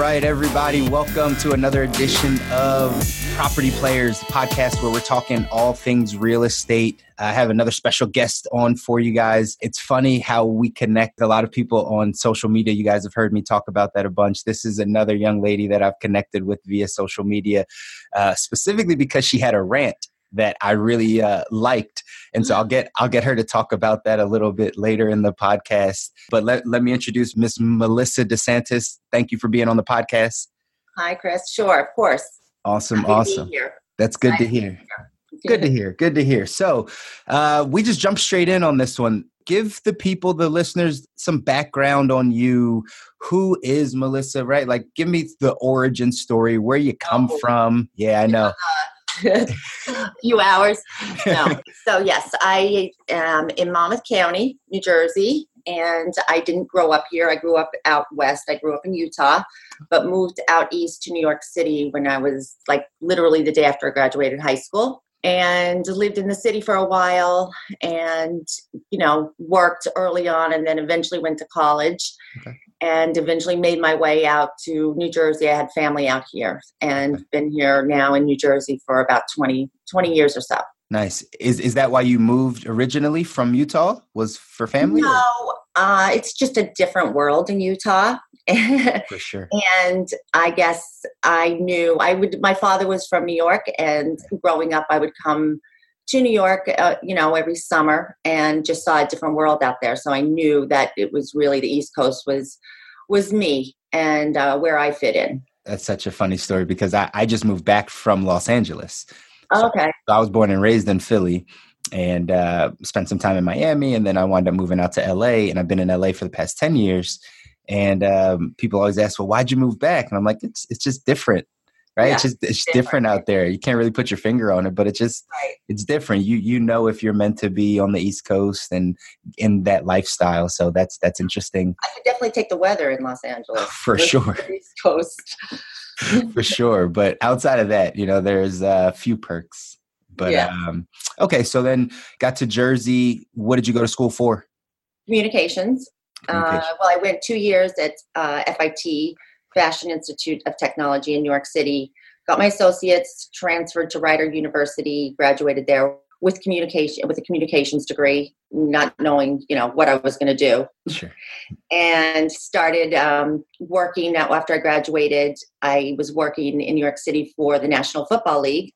right, everybody, welcome to another edition of Property Players podcast where we're talking all things real estate. I have another special guest on for you guys. It's funny how we connect a lot of people on social media. You guys have heard me talk about that a bunch. This is another young lady that I've connected with via social media, uh, specifically because she had a rant that I really uh, liked, and so I'll get I'll get her to talk about that a little bit later in the podcast. But let let me introduce Miss Melissa DeSantis. Thank you for being on the podcast. Hi, Chris. Sure, of course. Awesome, Happy awesome. That's good to hear. Good to hear. Good to hear. So, uh, we just jump straight in on this one. Give the people, the listeners, some background on you. Who is Melissa? Right? Like, give me the origin story, where you come oh. from. Yeah, I know. Uh, few hours. No. so yes, I am in Monmouth County, New Jersey, and I didn't grow up here. I grew up out west. I grew up in Utah, but moved out east to New York City when I was like literally the day after I graduated high school and lived in the city for a while and you know worked early on and then eventually went to college okay and eventually made my way out to New Jersey. I had family out here and been here now in New Jersey for about 20, 20 years or so. Nice. Is is that why you moved originally from Utah? Was for family? No, uh, it's just a different world in Utah. for sure. and I guess I knew I would. My father was from New York, and growing up, I would come to New York, uh, you know, every summer and just saw a different world out there. So I knew that it was really the East Coast was was me and uh, where I fit in. That's such a funny story because I, I just moved back from Los Angeles. So, okay. So I was born and raised in Philly and uh, spent some time in Miami, and then I wound up moving out to LA, and I've been in LA for the past ten years. And um, people always ask, "Well, why'd you move back?" And I'm like, "It's it's just different right? Yeah, it's just it's different. different out there. You can't really put your finger on it, but it's just right. it's different. You you know if you're meant to be on the East Coast and in that lifestyle. So that's that's interesting. I could definitely take the weather in Los Angeles for sure. East Coast. for sure, but outside of that, you know, there's a few perks. But yeah. um, okay, so then got to Jersey. What did you go to school for? Communications. Uh, well, I went two years at uh, FIT Fashion Institute of Technology in New York City. Got my associates, transferred to Rider University, graduated there with communication with a communications degree, not knowing you know what I was going to do. Sure. And started um, working. Now, after I graduated, I was working in New York City for the National Football League,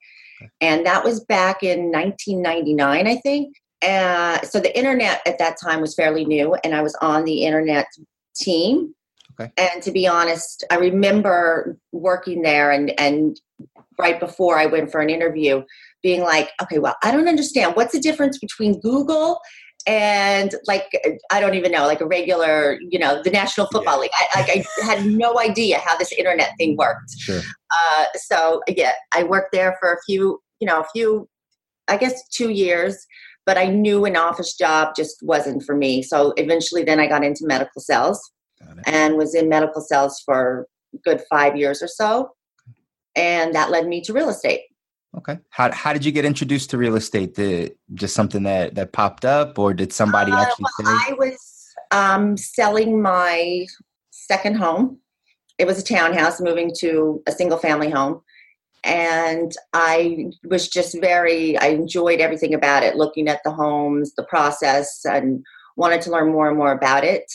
and that was back in 1999, I think. Uh, so the internet at that time was fairly new, and I was on the internet team Okay. And to be honest, I remember working there and and right before I went for an interview, being like, okay, well, I don't understand what's the difference between Google and like I don't even know, like a regular, you know, the National Football yeah. League. I, like I had no idea how this internet thing worked. Sure. Uh, so yeah, I worked there for a few, you know, a few, I guess, two years. But I knew an office job just wasn't for me. So eventually, then I got into medical sales and was in medical sales for good five years or so. And that led me to real estate. Okay. How, how did you get introduced to real estate? Did, just something that, that popped up or did somebody uh, actually well, say? I was um, selling my second home. It was a townhouse moving to a single family home. And I was just very, I enjoyed everything about it, looking at the homes, the process, and wanted to learn more and more about it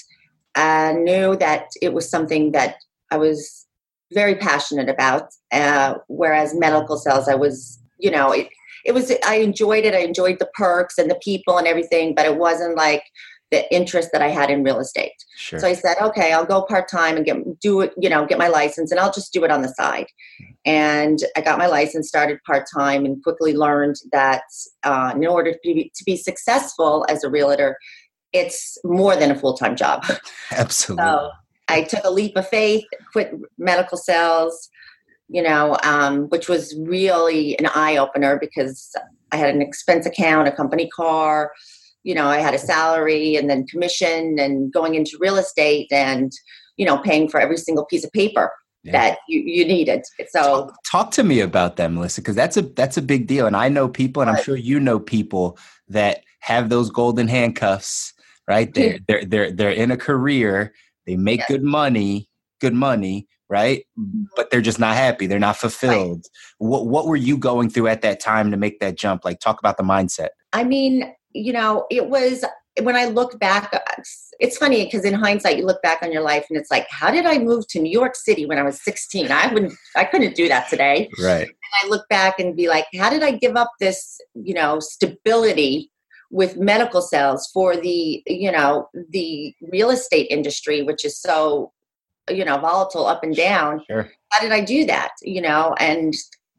and knew that it was something that I was very passionate about. Uh, whereas medical sales, I was, you know, it, it was, I enjoyed it. I enjoyed the perks and the people and everything, but it wasn't like the interest that I had in real estate. Sure. So I said, okay, I'll go part time and get do it, you know, get my license, and I'll just do it on the side. And I got my license, started part time, and quickly learned that uh, in order to be to be successful as a realtor, it's more than a full time job. Absolutely. So I took a leap of faith, quit medical sales, you know, um, which was really an eye opener because I had an expense account, a company car, you know, I had a salary and then commission and going into real estate and, you know, paying for every single piece of paper. Yeah. that you, you needed. So talk, talk, to me about that, Melissa, because that's a that's a big deal. And I know people, and I'm sure you know people that have those golden handcuffs right? They're they're they're they're in a career. They make good money, good money, right? Mm-hmm. But they're just not happy. They're not fulfilled. What what were you going through at that time to make that jump? Like talk about the mindset. I mean, you know, it was when I look back, uh, it's funny because in hindsight, you look back on your life and it's like, how did I move to New York City when I was 16? I wouldn't, I couldn't do that today. Right. And I look back and be like, how did I give up this, you know, stability with medical sales for the, you know, the real estate industry, which is so, you know, volatile up and down. Sure. How did I do that? You know, and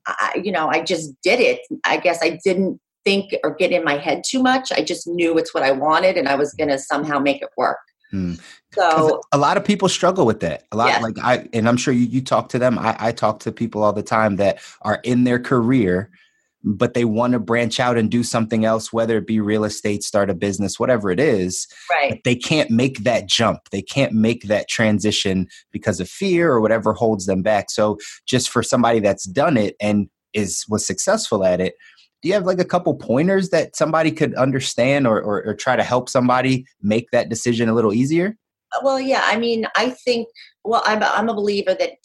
I, you know, I just did it. I guess I didn't think or get in my head too much. I just knew it's what I wanted and I was going to somehow make it work. Hmm. So a lot of people struggle with that. A lot Yeah. like I and I'm sure you, you talk to them. I, I talk to people all the time that are in their career, but they want to branch out and do something else, whether it be real estate, start a business, whatever it is. right. But they can't make that jump. They can't make that transition because of fear or whatever holds them back. So just for somebody that's done it and is was successful at it, do you have like a couple pointers that somebody could understand or, or, or try to help somebody make that decision a little easier? Uh, well, yeah. I mean, I think. Well, I'm a, I'm a believer that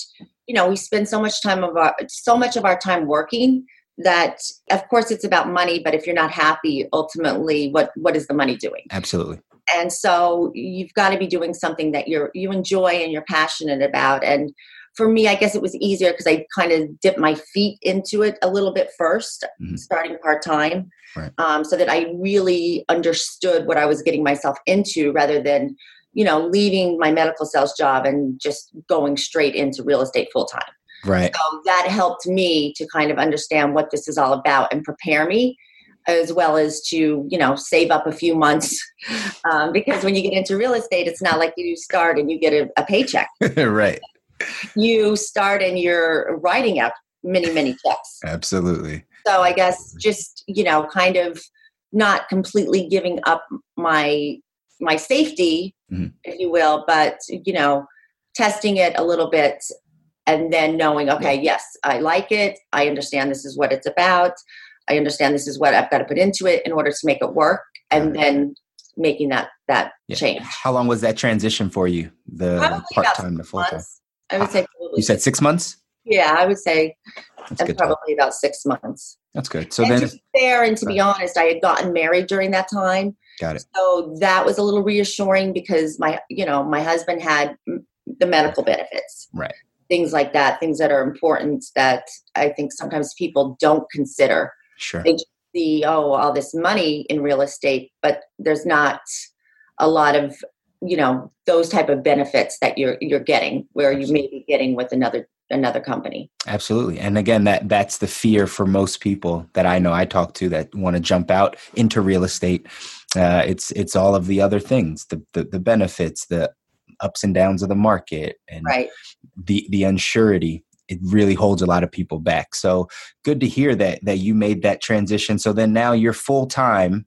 you know we spend so much time of our so much of our time working that of course it's about money, but if you're not happy, ultimately, what what is the money doing? Absolutely. And so you've got to be doing something that you're you enjoy and you're passionate about. And for me, I guess it was easier because I kind of dipped my feet into it a little bit 1st Mhm. starting part time, Right. um, so that I really understood what I was getting myself into, rather than you know leaving my medical sales job and just going straight into real estate full time. Right. So that helped me to kind of understand what this is all about and prepare me as well as to you know save up a few months um, because when you get into real estate it's not like you start and you get a, a paycheck right. you start and you're writing out many many checks Absolutely. so i guess just you know kind of not completely giving up my my safety Mhm. if you will but you know testing it a little bit and then knowing okay yes i like it i understand this is what it's about i understand this is what i've got to put into it in order to make it work and then making that that Yeah. change How long was that transition for you? The part time to full time. i would say ah, probably You said six months? yeah i would say That's and good. probably about six months That's good. So and then to be fair and to be honest, I had gotten married during that time. got it. So that was a little reassuring because my, you know, my husband had the medical benefits. Right. Things like that, things that are important that I think sometimes people don't consider. Sure. They just see, oh, all this money in real estate, but there's not a lot of, you know, those type of benefits that you're you're getting where you may be getting with another another company. Absolutely. And again, that that's the fear for most people that I know I talk to that want to jump out into real estate. Uh, it's it's all of the other things, the, the the benefits, the ups and downs of the market, and Right. the the unsurety. It really holds a lot of people back. So good to hear that that you made that transition. So then now you're full time.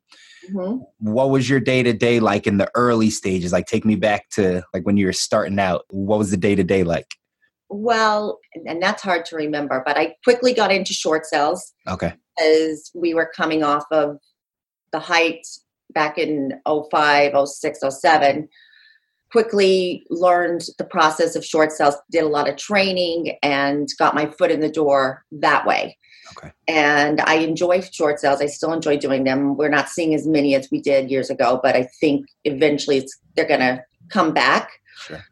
hmm What was your day to day like in the early stages? Like take me back to like when you were starting out. What was the day to day like? Well, and that's hard to remember, but I quickly got into short sales Okay. as we were coming off of the height back in 05, 06, 07. Quickly learned the process of short sales, did a lot of training, and got my foot in the door that way. Okay. And I enjoy short sales. I still enjoy doing them. We're not seeing as many as we did years ago, but I think eventually it's, they're going to come back. Sure.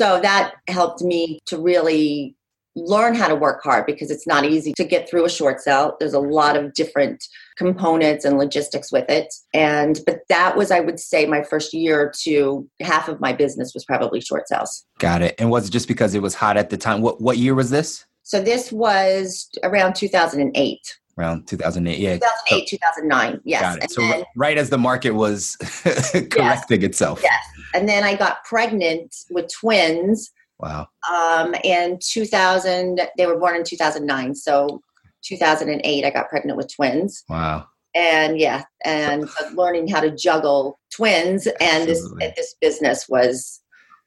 So that helped me to really learn how to work hard because it's not easy to get through a short sale. There's a lot of different components and logistics with it. And but that was I would say my first year two, half of my business was probably short sales. Got it. And was it just because it was hot at the time? What what year was this? So this was around 2008. Around 2008. Yeah. 2008, 2009. Yes. Got it. And So then- right as the market was correcting itself. Yes. And then I got pregnant with twins Wow. um, in 2000. They were born in 2009. So 2008, I got pregnant with twins. Wow. And yeah, and learning how to juggle twins and this Absolutely. this business was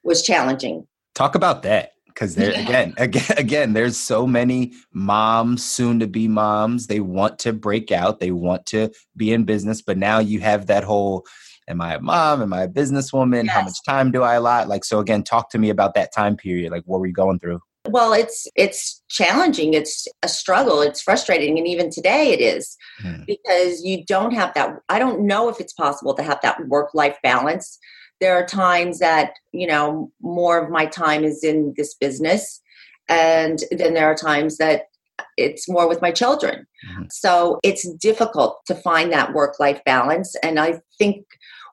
was challenging. Talk about that. Because there Yeah. again, again, again, there's so many moms, soon to be moms. They want to break out. They want to be in business, but now you have that whole am I a mom? Am I a businesswoman? How much time do I allot? Like, so again, talk to me about that time period. Like, what were you going through? Well, it's it's challenging. It's a struggle. It's frustrating, and even today it is hmm. because you don't have that. I don't know if it's possible to have that work life balance. There are times that you know more of my time is in this business, and then there are times that it's more with my children. Mm-hmm. So it's difficult to find that work life balance. And I think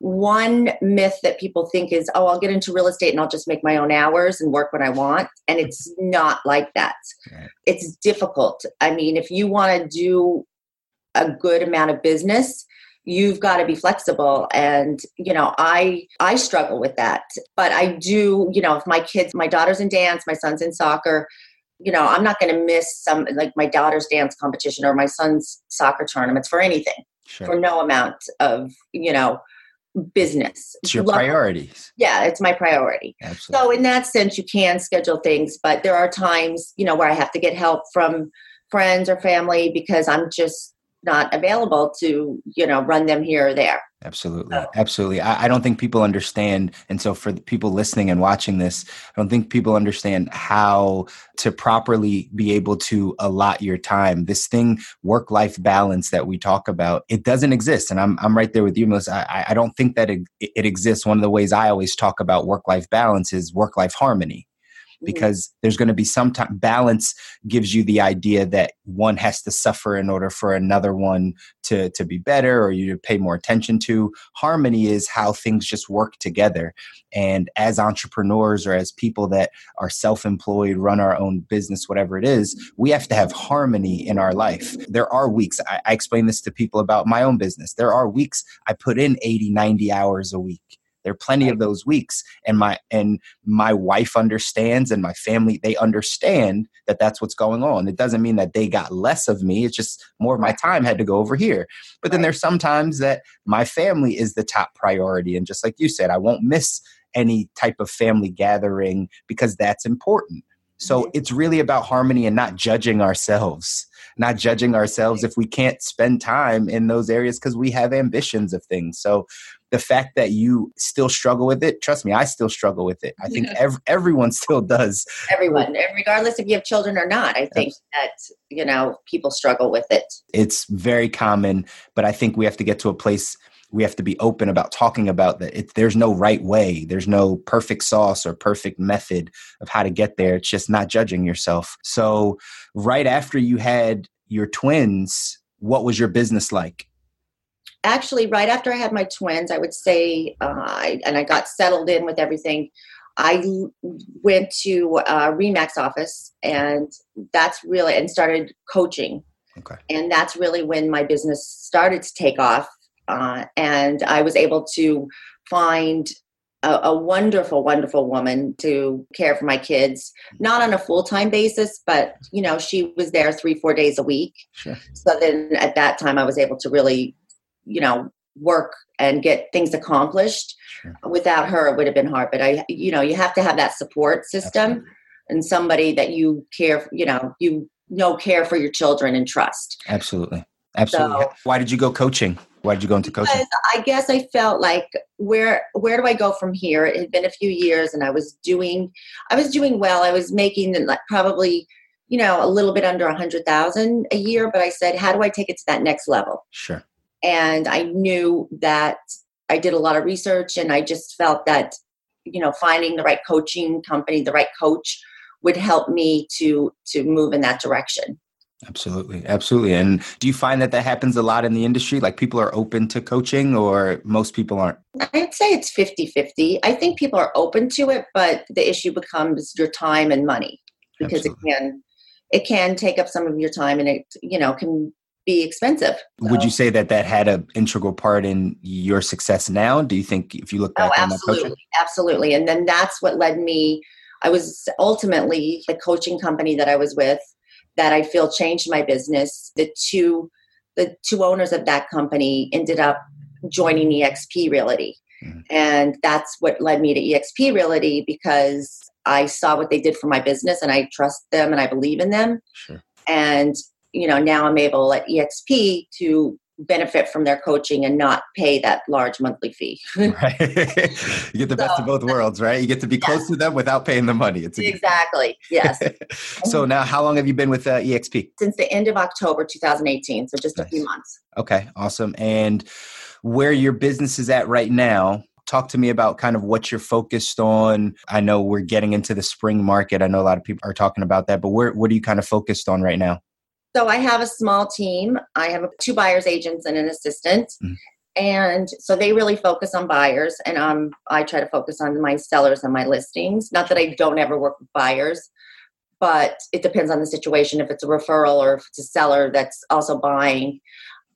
one myth that people think is, oh, I'll get into real estate and I'll just make my own hours and work when I want. And it's not like that. Right. It's difficult. I mean, if you want to do a good amount of business, you've got to be flexible and you know i i struggle with that but i do you know if my kids my daughter's in dance my son's in soccer you know i'm not going to miss some like my daughter's dance competition or my son's soccer tournaments for anything sure. for no amount of you know business. It's your Love, priorities. Yeah, it's my priority. Absolutely. So in that sense, you can schedule things, but there are times, you know, where I have to get help from friends or family because I'm just not available to you know run them here or there. Absolutely. So. absolutely. I, I, don't think people understand and so for the people listening and watching this i don't think people understand how to properly be able to allot your time. This thing work life balance that we talk about it doesn't exist and i'm, I'm right there with you melissa. I, I don't think that it, it exists. One of the ways i always talk about work life balance is work life harmony Mm-hmm. because there's going to be some time balance gives you the idea that one has to suffer in order for another one to to be better or you to pay more attention to. Harmony is how things just work together. And as entrepreneurs or as people that are self-employed run our own business whatever it is we have to have harmony in our life. There are weeks I, I explain this to people about my own business. There are weeks i put in 80 90 hours a week there are plenty of those weeks and my and my wife understands and my family they understand that that's what's going on. It doesn't mean that they got less of me it's just more of my time had to go over here. But then there's sometimes that my family is the top priority and just like you said i won't miss any type of family gathering because that's important. So it's really about harmony and not judging ourselves not judging ourselves if we can't spend time in those areas because we have ambitions of things. So the fact that you still struggle with it, trust me, I still struggle with it. I think yeah. ev- everyone still does. Everyone, regardless if you have children or not, I think that, you know, people struggle with it. It's very common, but I think we have to get to a place we have to be open about talking about that it, there's no right way there's no perfect sauce or perfect method of how to get there it's just not judging yourself so right after you had your twins what was your business like actually right after I had my twins, I would say, uh, I, and I got settled in with everything. I went to a Remax office, and that's really and started coaching. Okay. And that's really when my business started to take off, uh, and I was able to find a, a, wonderful, wonderful woman to care for my kids, not on a full time basis, but you know, she was there three, four days a week. Sure. So then at that time, I was able to really you know work and get things accomplished sure. without her it would have been hard but i you know you have to have that support system Absolutely. and somebody that you care you know you know care for your children and trust Absolutely. Absolutely. So, Why did you go coaching? Why did you go into coaching? I guess I felt like where where do I go from here? It had been a few years, and I was doing I was doing well. I was making like probably you know a little bit under a hundred thousand a year, but I said, how do I take it to that next level? Sure. And I knew that I did a lot of research and I just felt that, you know, finding the right coaching company, the right coach would help me to to move in that direction. Absolutely. Absolutely. And do you find that that happens a lot in the industry? Like people are open to coaching or most people aren't? I'd say it's 50 50. I think people are open to it, but the issue becomes your time and money because Absolutely. it can it can take up some of your time and it you know can be expensive. So. Would you say that that had an integral part in your success now? Do you think if you look back oh, absolutely, absolutely. And then that's what led me. I was ultimately the coaching company that I was with that I feel changed my business. The two the two owners of that company ended up joining EXP Realty. Mm-hmm. And that's what led me to EXP Realty because I saw what they did for my business and I trust them and I believe in them. Sure. And you know now i'm able at exp to benefit from their coaching and not pay that large monthly fee. right. you get the best of both worlds, right? You get to be yes. close to them without paying the money. It's exactly yes. so now, how long have you been with uh, EXP? Since the end of October 2018, so just nice. a few months. Okay, awesome. And where your business is at right now, talk to me about kind of what you're focused on. I know we're getting into the spring market. I know a lot of people are talking about that, but where what are you kind of focused on right now? So I have a small team. I have two buyers agents and an assistant. Mm. And so they really focus on buyers, and um, I try to focus on my sellers and my listings. Not that I don't ever work with buyers, but it depends on the situation. If it's a referral or if it's a seller that's also buying,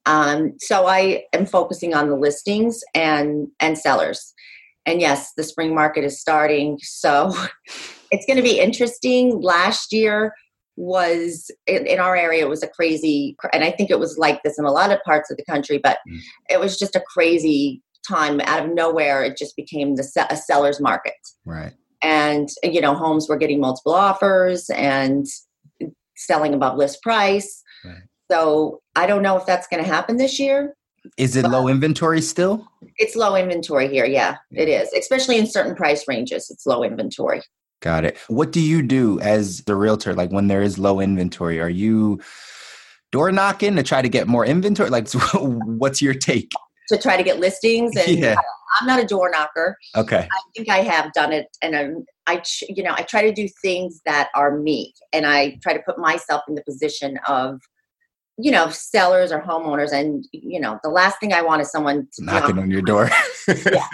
um, so I am focusing on the listings and and sellers. And yes, the spring market is starting, so it's going to be interesting. Last year was in, in, our area it was a crazy and i think it was like this in a lot of parts of the country but mm. it was just a crazy time. Out of nowhere it just became the a seller's market. Right. And you know homes were getting multiple offers and selling above list price. Right. so i don't know if that's going to happen this year is it low inventory still? It's low inventory here yeah, yeah. it is. Especially in certain price ranges it's low inventory Got it. What do you do as the realtor? Like when there is low inventory, are you door knocking to try to get more inventory? Like, what's your take? To try to get listings, and yeah. I'm not a door knocker. Okay. I think I have done it, and I, you know, I try to do things that are me, and I try to put myself in the position of you know sellers or homeowners and you know the last thing i want is someone knocking on your door. Yeah.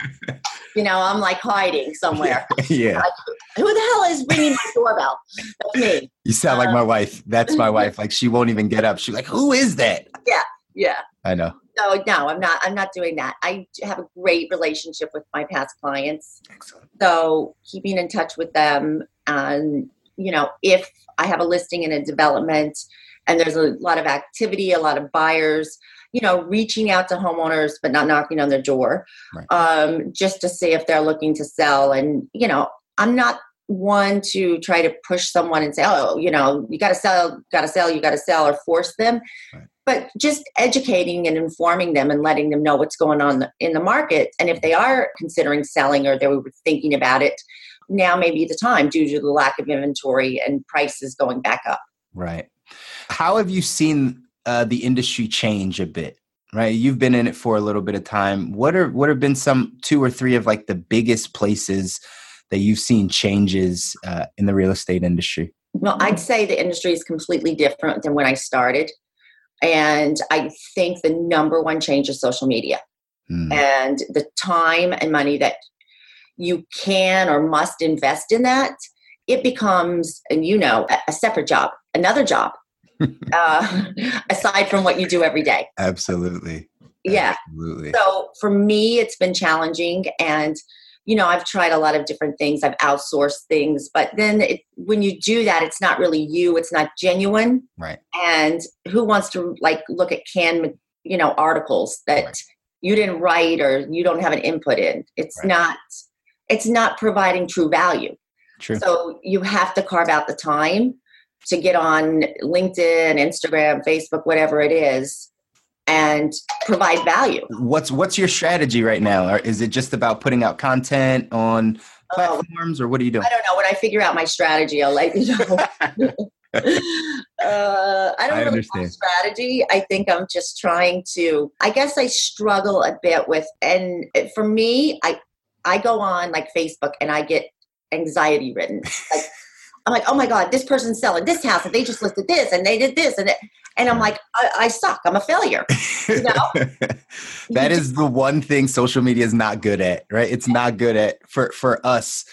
you know i'm like hiding somewhere. Yeah. Like, who the hell is ringing my doorbell? That's me. You sound um, like my wife. That's my wife. Like she won't even get up. She's like who is that? Yeah. Yeah. I know. No no i'm not i'm not doing that. I have a great relationship with my past clients. Excellent. so keeping in touch with them and you know if i have a listing in a development and there's a lot of activity, a lot of buyers, you know, reaching out to homeowners but not knocking on their door, right. um, just to see if they're looking to sell. And you know, I'm not one to try to push someone and say, oh, you know, you got to sell, got to sell, you got to sell, or force them. Right. But just educating and informing them and letting them know what's going on in the market. And if they are considering selling or they were thinking about it, now may be the time due to the lack of inventory and prices going back up. Right. How have you seen uh, the industry change a bit? Right, you've been in it for a little bit of time. What are what have been some two or three of like the biggest places that you've seen changes uh, in the real estate industry? Well, I'd say the industry is completely different than when I started. And I think the number one change is social media hmm. and the time and money that you can or must invest in that. It becomes, and you know, a separate job, another job uh, aside from what you do every day. Absolutely. Yeah. Absolutely. So for me, it's been challenging. And, you know, I've tried a lot of different things, I've outsourced things, but then it, when you do that, it's not really you, it's not genuine. Right. And who wants to like look at canned, you know, articles that right. you didn't write or you don't have an input in? It's right. not, it's not providing true value. True. So you have to carve out the time to get on LinkedIn, Instagram, Facebook, whatever it is, and provide value. What's what's your strategy right now? Or is it just about putting out content on oh. platforms, or what are you doing? I don't know. When I figure out my strategy, I'll let you know. uh, I don't I understand strategy. I think I'm just trying to. I guess I struggle a bit with, and for me, I I go on like Facebook and I get anxiety ridden. Like I'm like, oh my God, this person's selling this house and they just listed this and they did this. And, it, and I'm like, I, I suck. I'm a failure. You know? that is the one thing social media is not good at, right? It's not good at for, for us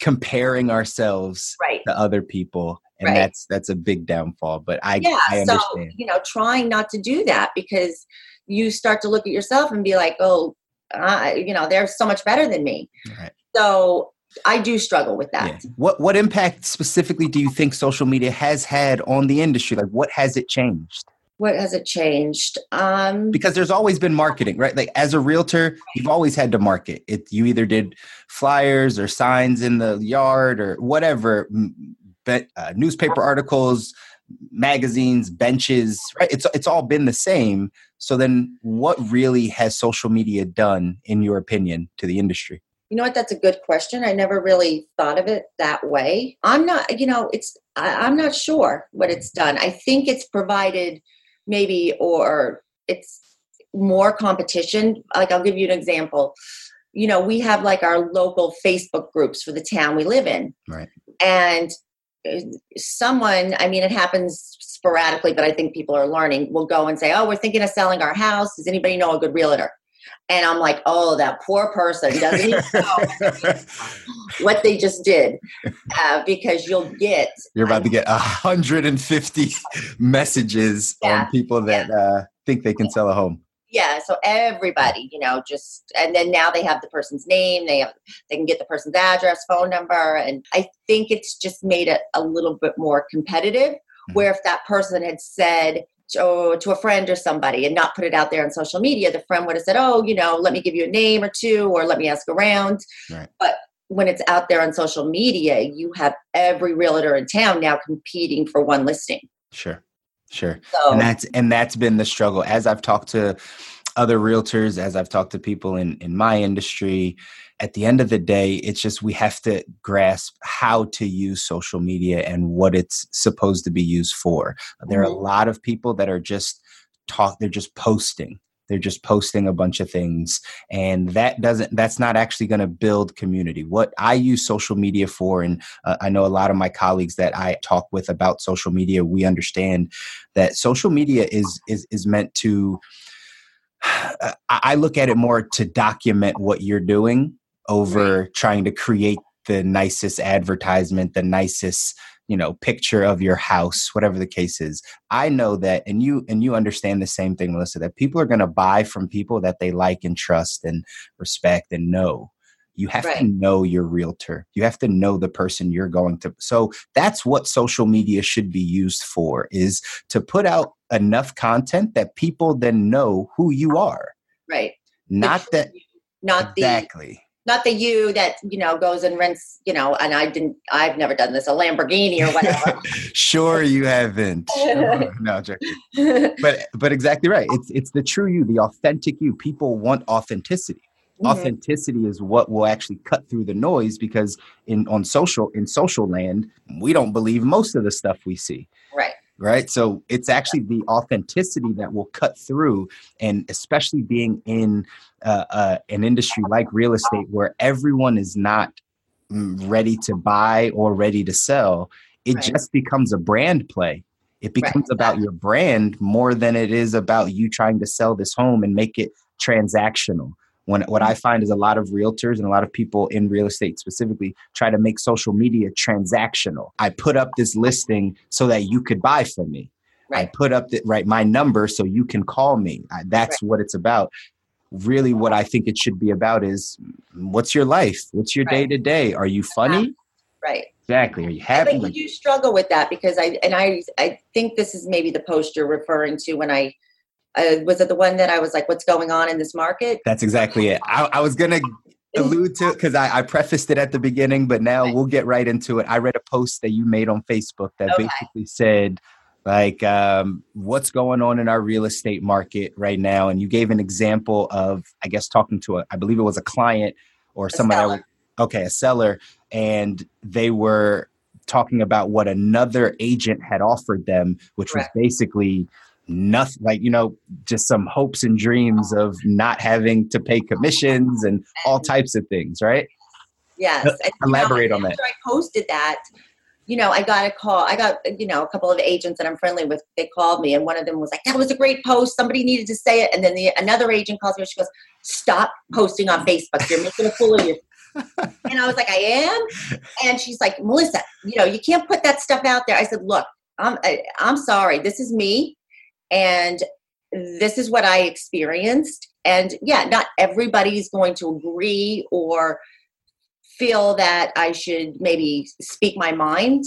comparing ourselves right. to other people. And right. that's, that's a big downfall, but I, yeah, I understand. So, you know, trying not to do that because you start to look at yourself and be like, oh, uh, you know, they're so much better than me. Right. So I do struggle with that. Yeah. What what impact specifically do you think social media has had on the industry? Like what has it changed? What has it changed? Um, because there's always been marketing, right? Like as a realtor, you've always had to market. It you either did flyers or signs in the yard or whatever, but uh, newspaper articles, magazines, benches, right? It's it's all been the same. So then what really has social media done in your opinion to the industry? You know what? That's a good question. I never really thought of it that way. I'm not, you know, it's, I, I'm not sure what it's done. I think it's provided maybe, or it's more competition. Like, I'll give you an example. You know, we have like our local Facebook groups for the town we live in. Right. And uh, someone, I mean, it happens sporadically, but I think people are learning, will go and say, Oh, we're thinking of selling our house. Does anybody know a good realtor? And I'm like, oh, that poor person doesn't even know what they just did uh, because you'll get. You're about to get 150 messages yeah. on people that yeah. uh, think they can sell a home. Yeah, so everybody, you know, just and then now they have the person's name, they have they can get the person's address, phone number, and I think it's just made it a little bit more competitive. Mm-hmm. Where if that person had said, to, to a friend or somebody and not put it out there on social media, the friend would have said, "Oh, you know, let me give you a name or two, or let me ask around." Right. But when it's out there on social media, you have every realtor in town now competing for one listing. Sure, sure, so, and that's and that's been the struggle. As I've talked to other realtors, as I've talked to people in in my industry, at the end of the day, it's just we have to grasp how to use social media and what it's supposed to be used for. There are a mm-hmm. lot of people that are just talk, they're just posting. They're just posting a bunch of things. And that doesn't, that's not actually going to build community. What I use social media for, and uh, I know a lot of my colleagues that I talk with about social media, we understand that social media is, is, is meant to, I look at it more to document what you're doing over right. trying to create the nicest advertisement, the nicest you know picture of your house whatever the case is. I know that and you and you understand the same thing melissa that people are going to buy from people that they like and trust and respect and know. You have right. to know your realtor. You have to know the person you're going to so that's what social media should be used for is to put out enough content that people then know who you are. Right. Not that not exactly not the you that you know goes and rents you know and i didn't i've never done this a lamborghini or whatever. Sure you haven't. Sure. no but but exactly right. It's it's the true you the authentic you. People want authenticity. Mm-hmm. authenticity is what will actually cut through the noise because in on social in social land we don't believe most of the stuff we see. Right right so it's actually the authenticity that will cut through and especially being in uh, uh, an industry like real estate where everyone is not mm, ready to buy or ready to sell it right. just becomes a brand play it becomes right. about your brand more than it is about you trying to sell this home and make it transactional when what I mm. find is a lot of realtors and a lot of people in real estate specifically try to make social media transactional. I put up this listing so that you could buy from me. Right. I put up the, right my number so you can call me. I, that's right. what it's about. Really, what I think it should be about is mm, what's your life? What's your day to day? Are you funny? Right. Exactly. Are you happy? But you do struggle with that because I and I I think this is maybe the post you're referring to when I uh, was it the one that I was like, "What's going on in this market?" That's exactly it. I, I was gonna allude to because I, I, prefaced it at the beginning, but now we'll get right into it. I read a post that you made on Facebook that okay. basically said, like, um, what's going on in our real estate market right now, and you gave an example of, I guess, talking to a, I believe it was a client or a somebody. Seller. Okay, a seller, and they were talking about what another agent had offered them, which was basically nothing like you know just some hopes and dreams of not having to pay commissions and all types of things right? Yes and, elaborate know, on that. I posted that you know i got a call i got you know a couple of agents that i'm friendly with they called me and one of them was like that was a great post somebody needed to say it. And then the another agent calls me and she goes stop posting on facebook you're making a fool of you. And i was like i am? And she's like melissa you know you can't put that stuff out there. I said look i'm I, am i am sorry this is me and this is what I experienced. And yeah, not everybody's going to agree or feel that I should maybe speak my mind,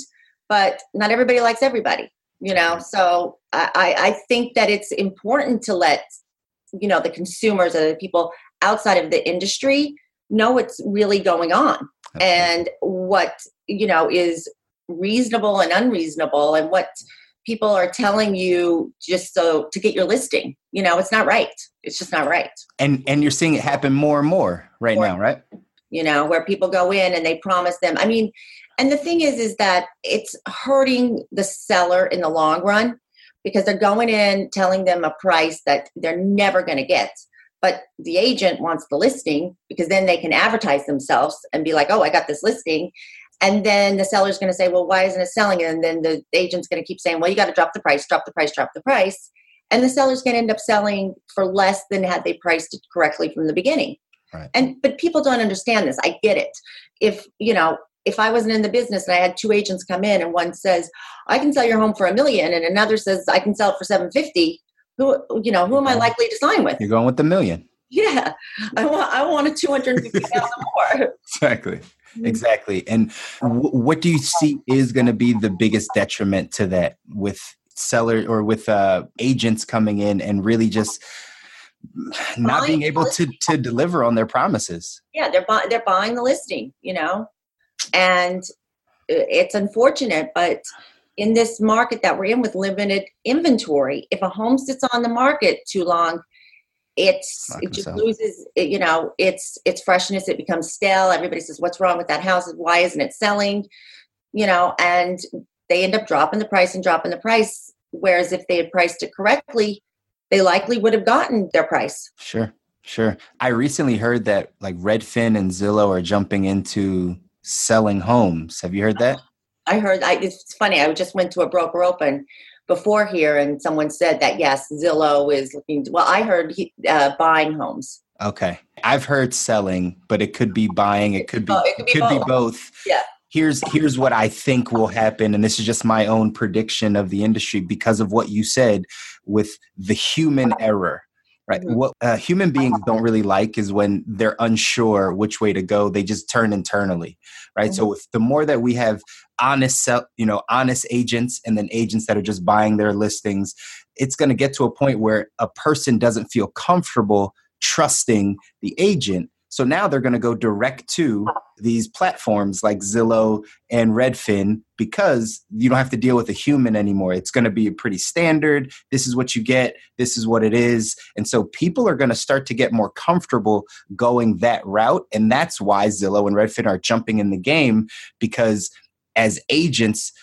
but not everybody likes everybody, you know? So I, I think that it's important to let, you know, the consumers or the people outside of the industry know what's really going on and what, you know, is reasonable and unreasonable and what people are telling you just so to get your listing. You know, it's not right. It's just not right. And and you're seeing it happen more and more right more, now, right? You know, where people go in and they promise them. I mean, and the thing is is that it's hurting the seller in the long run because they're going in telling them a price that they're never going to get but the agent wants the listing because then they can advertise themselves and be like oh i got this listing and then the seller's going to say well why isn't it selling and then the agent's going to keep saying well you got to drop the price drop the price drop the price and the seller's going to end up selling for less than had they priced it correctly from the beginning right. and but people don't understand this i get it if you know if I wasn't in the business and I had two agents come in and one says, I can sell your home for a million and another says I can sell it for 750, who you know, who am I likely to sign with? You're going with the million. Yeah. I want I want a 250,000 more. exactly. Exactly. And w- what do you see is going to be the biggest detriment to that with seller or with uh, agents coming in and really just not being able to to deliver on their promises. Yeah, they're bu- they're buying the listing, you know and it's unfortunate but in this market that we're in with limited inventory if a home sits on the market too long it's it just loses you know its its freshness it becomes stale everybody says what's wrong with that house why isn't it selling you know and they end up dropping the price and dropping the price whereas if they had priced it correctly they likely would have gotten their price sure sure i recently heard that like redfin and zillow are jumping into selling homes. Have you heard that? I heard. I, it's funny. I just went to a broker open before here, and someone said that yes, Zillow is looking. To, well, I heard he, uh, buying homes. Okay, I've heard selling, but it could be buying. It could be. Oh, it could, be, could both. be both. Yeah. Here's here's what I think will happen, and this is just my own prediction of the industry because of what you said with the human error right mm-hmm. what uh, human beings don't really like is when they're unsure which way to go they just turn internally right mm-hmm. so if the more that we have honest you know honest agents and then agents that are just buying their listings it's going to get to a point where a person doesn't feel comfortable trusting the agent so now they're going to go direct to these platforms like Zillow and Redfin because you don't have to deal with a human anymore. It's going to be pretty standard. This is what you get. This is what it is. And so people are going to start to get more comfortable going that route. And that's why Zillow and Redfin are jumping in the game because as agents,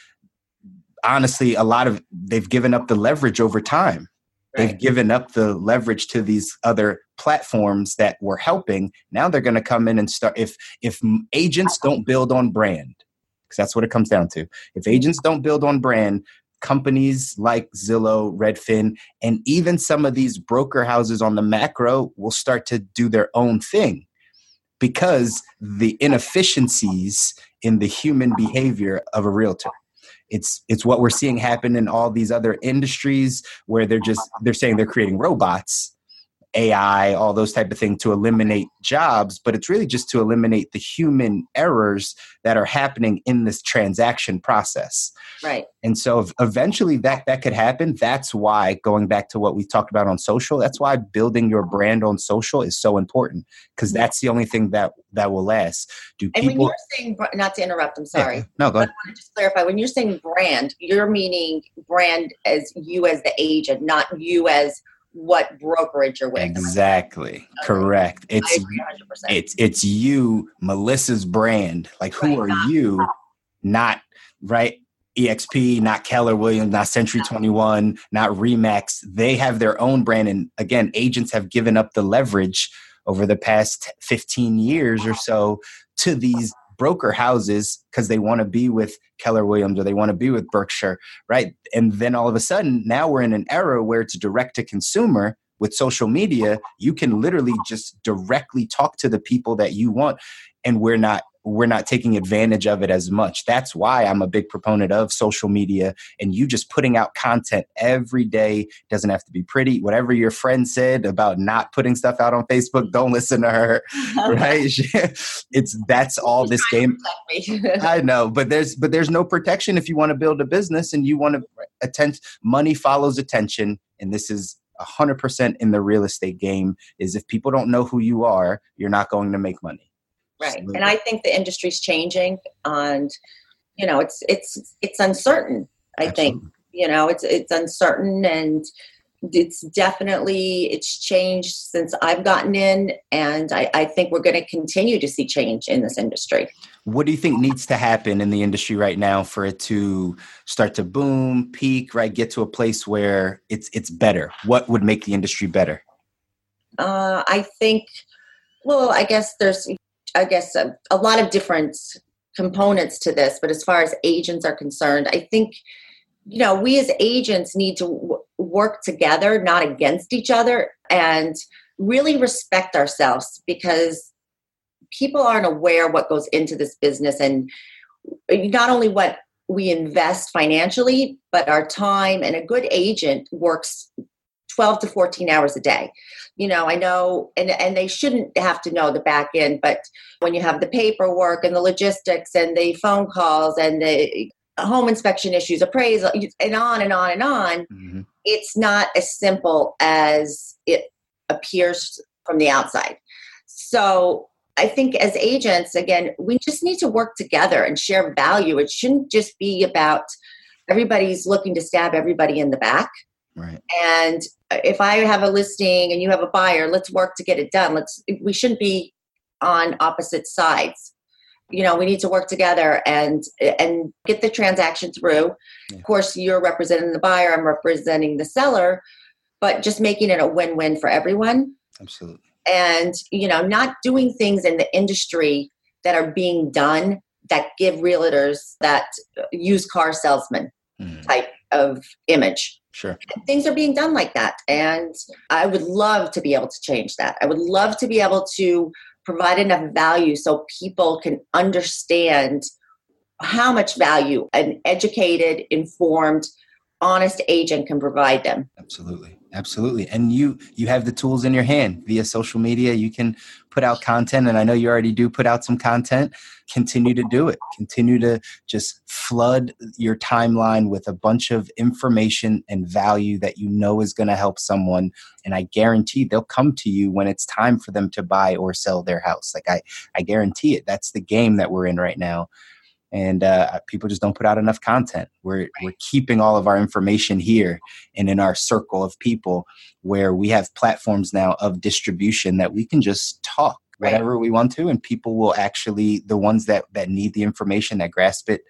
honestly, a lot of they've given up the leverage over time They've given up the leverage to these other platforms that were helping. Now they're going to come in and start. If if agents don't build on brand, because that's what it comes down to. If agents don't build on brand, companies like Zillow, Redfin, and even some of these broker houses on the macro will start to do their own thing because the inefficiencies in the human behavior of a realtor it's it's what we're seeing happen in all these other industries where they're just they're saying they're creating robots ai all those type of things to eliminate jobs but it's really just to eliminate the human errors that are happening in this transaction process. Right. And so eventually that that could happen. That's why going back to what we talked about on social that's why building your brand on social is so important because mm-hmm. that's the only thing that that will last. Do and people when you're saying not to interrupt i'm sorry. yeah, no go ahead. i want to just clarify when you're saying brand you're meaning brand as you as the agent not you as what brokerage you're with. Exactly. Okay. Correct. It's it's it's you, Melissa's brand. Like who right. are you? Not right. EXP, not Keller Williams, not Century 21, not Remax. They have their own brand. And again, agents have given up the leverage over the past 15 years or so to these broker houses because they want to be with Keller Williams or they want to be with Berkshire, right? And then all of a sudden, now we're in an era where it's direct to consumer with social media. You can literally just directly talk to the people that you want, and we're not we're not taking advantage of it as much. That's why I'm a big proponent of social media and you just putting out content every day doesn't have to be pretty. Whatever your friend said about not putting stuff out on Facebook, don't listen to her. right? it's that's all this game. I know, but there's but there's no protection if you want to build a business and you want to attend money follows attention and this is 100% in the real estate game is if people don't know who you are, you're not going to make money. Right. And I think the industry's changing and you know, it's it's it's uncertain, I Absolutely. think. You know, it's it's uncertain and it's definitely it's changed since I've gotten in, and I, I think we're going to continue to see change in this industry. What do you think needs to happen in the industry right now for it to start to boom, peak, right, get to a place where it's it's better? What would make the industry better? Uh, I think, well, I guess there's, I guess a, a lot of different components to this, but as far as agents are concerned, I think you know we as agents need to w- work together not against each other and really respect ourselves because people aren't aware what goes into this business and uh, not only what we invest financially but our time and a good agent works 12 to 14 hours a day you know i know and and they shouldn't have to know the back end but when you have the paperwork and the logistics and the phone calls and the home inspection issues, appraisal, and on and on and on. Mm-hmm. It's not as simple as it appears from the outside. So I think as agents, again, we just need to work together and share value. It shouldn't just be about everybody's looking to stab everybody in the back. Right. And if I have a listing and you have a buyer, let's work to get it done. Let's we shouldn't be on opposite sides you know we need to work together and and get the transaction through yeah. of course you're representing the buyer i'm representing the seller but just making it a win-win for everyone absolutely and you know not doing things in the industry that are being done that give realtors that used car salesman mm. type of image Sure. Things are being done like that. And I would love to be able to change that. I would love to be able to provide enough value so people can understand how much value an educated, informed, honest agent can provide them. Absolutely. Absolutely. And you you have the tools in your hand via social media. You can put out content and I know you already do put out some content. Continue to do it. Continue to just flood your timeline with a bunch of information and value that you know is going to help someone and I guarantee they'll come to you when it's time for them to buy or sell their house. Like I I guarantee it. That's the game that we're in right now and uh, people just don't put out enough content. We're right. we're keeping all of our information here and in our circle of people, where we have platforms now of distribution that we can just talk right. whatever we want to, and people will actually the ones that that need the information that grasp it,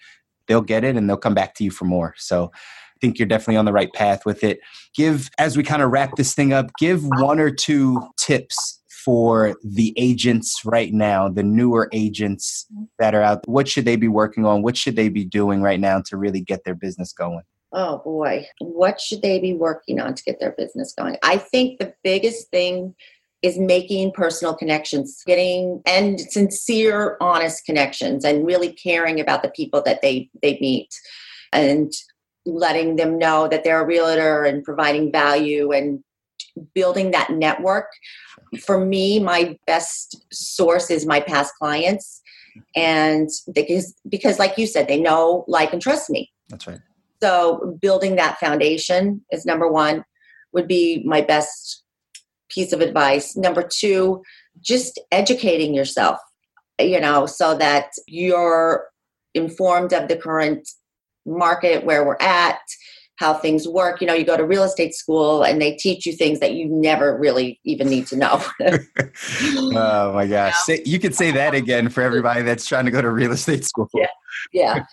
they'll get it and they'll come back to you for more. So. I think you're definitely on the right path with it. Give, as we kind of wrap this thing up, give one or two tips for the agents right now, the newer agents mm-hmm. that are out? What should they be working on? What should they be doing right now to really get their business going? Oh boy, what should they be working on to get their business going? I think the biggest thing is making personal connections, getting and sincere, honest connections, and really caring about the people that they they meet, and letting them know that they're a realtor and providing value and building that network for me, my best source is my past clients. And because, because like you said, they know, like, and trust me. That's right. So building that foundation is number one, would be my best piece of advice. Number two, just educating yourself, you know, so that you're informed of the current market where we're at how things work. You know, you go to real estate school and they teach you things that you never really even need to know. oh my gosh. Say, you could say that again for everybody that's trying to go to real estate school. Yeah. Yeah.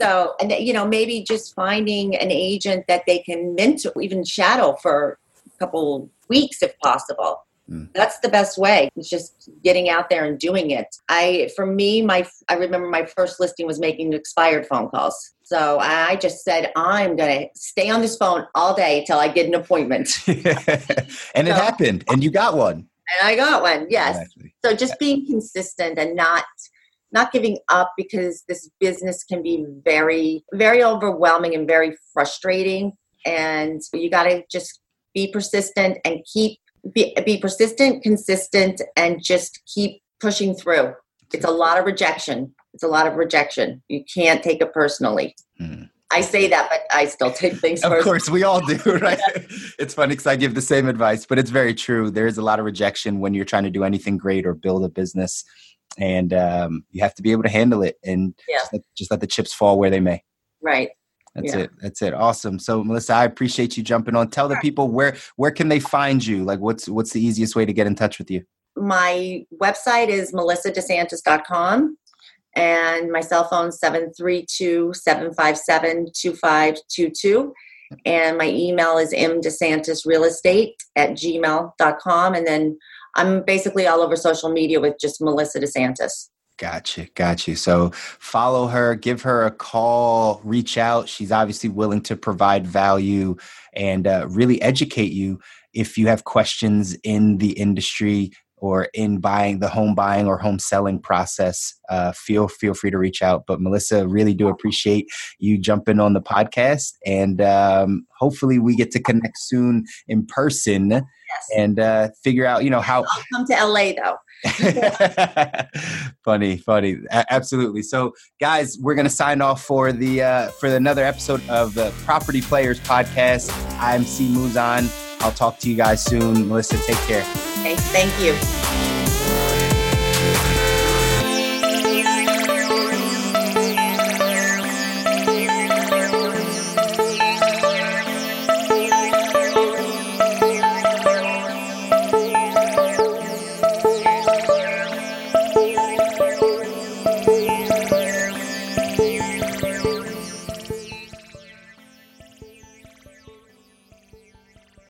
so, and you know, maybe just finding an agent that they can mentor, even shadow for a couple weeks if possible. Mm. That's the best way. It's just getting out there and doing it. I, for me, my, I remember my first listing was making expired phone calls. So I just said, I'm going to stay on this phone all day till I get an appointment. and so, it happened, and you got one. And I got one, yes. Exactly. So just being consistent and not not giving up because this business can be very very overwhelming and very frustrating and you got to just be persistent and keep be, be persistent, consistent, and just keep pushing through. It's a lot of rejection. It's a lot of rejection. You can't take it personally. Hmm. I say that, but I still take things. Personally. Of personally. course, we all do, right? it's funny because I give the same advice, but it's very true. There is a lot of rejection when you're trying to do anything great or build a business, and um, you have to be able to handle it and yeah. just, let, just let the chips fall where they may. Right. That's yeah. it. That's it. Awesome. So Melissa, I appreciate you jumping on. Tell the people where where can they find you? Like what's what's the easiest way to get in touch with you? My website is melissadesantis.com and my cell phone 732-757-2522 and my email is mdesantisrealestate at gmail.com and then i'm basically all over social media with just melissa desantis Gotcha, gotcha. So follow her, give her a call, reach out. She's obviously willing to provide value and uh, really educate you if you have questions in the industry or in buying the home buying or home selling process. Uh, feel feel free to reach out. But Melissa, really do appreciate you jumping on the podcast, and um, hopefully we get to connect soon in person yes. and uh, figure out you know how. I'll come to LA though. funny, funny, A- absolutely. So, guys, we're gonna sign off for the uh, for another episode of the Property Players Podcast. I'm C Muzan. I'll talk to you guys soon. Melissa, take care. Okay, thank you.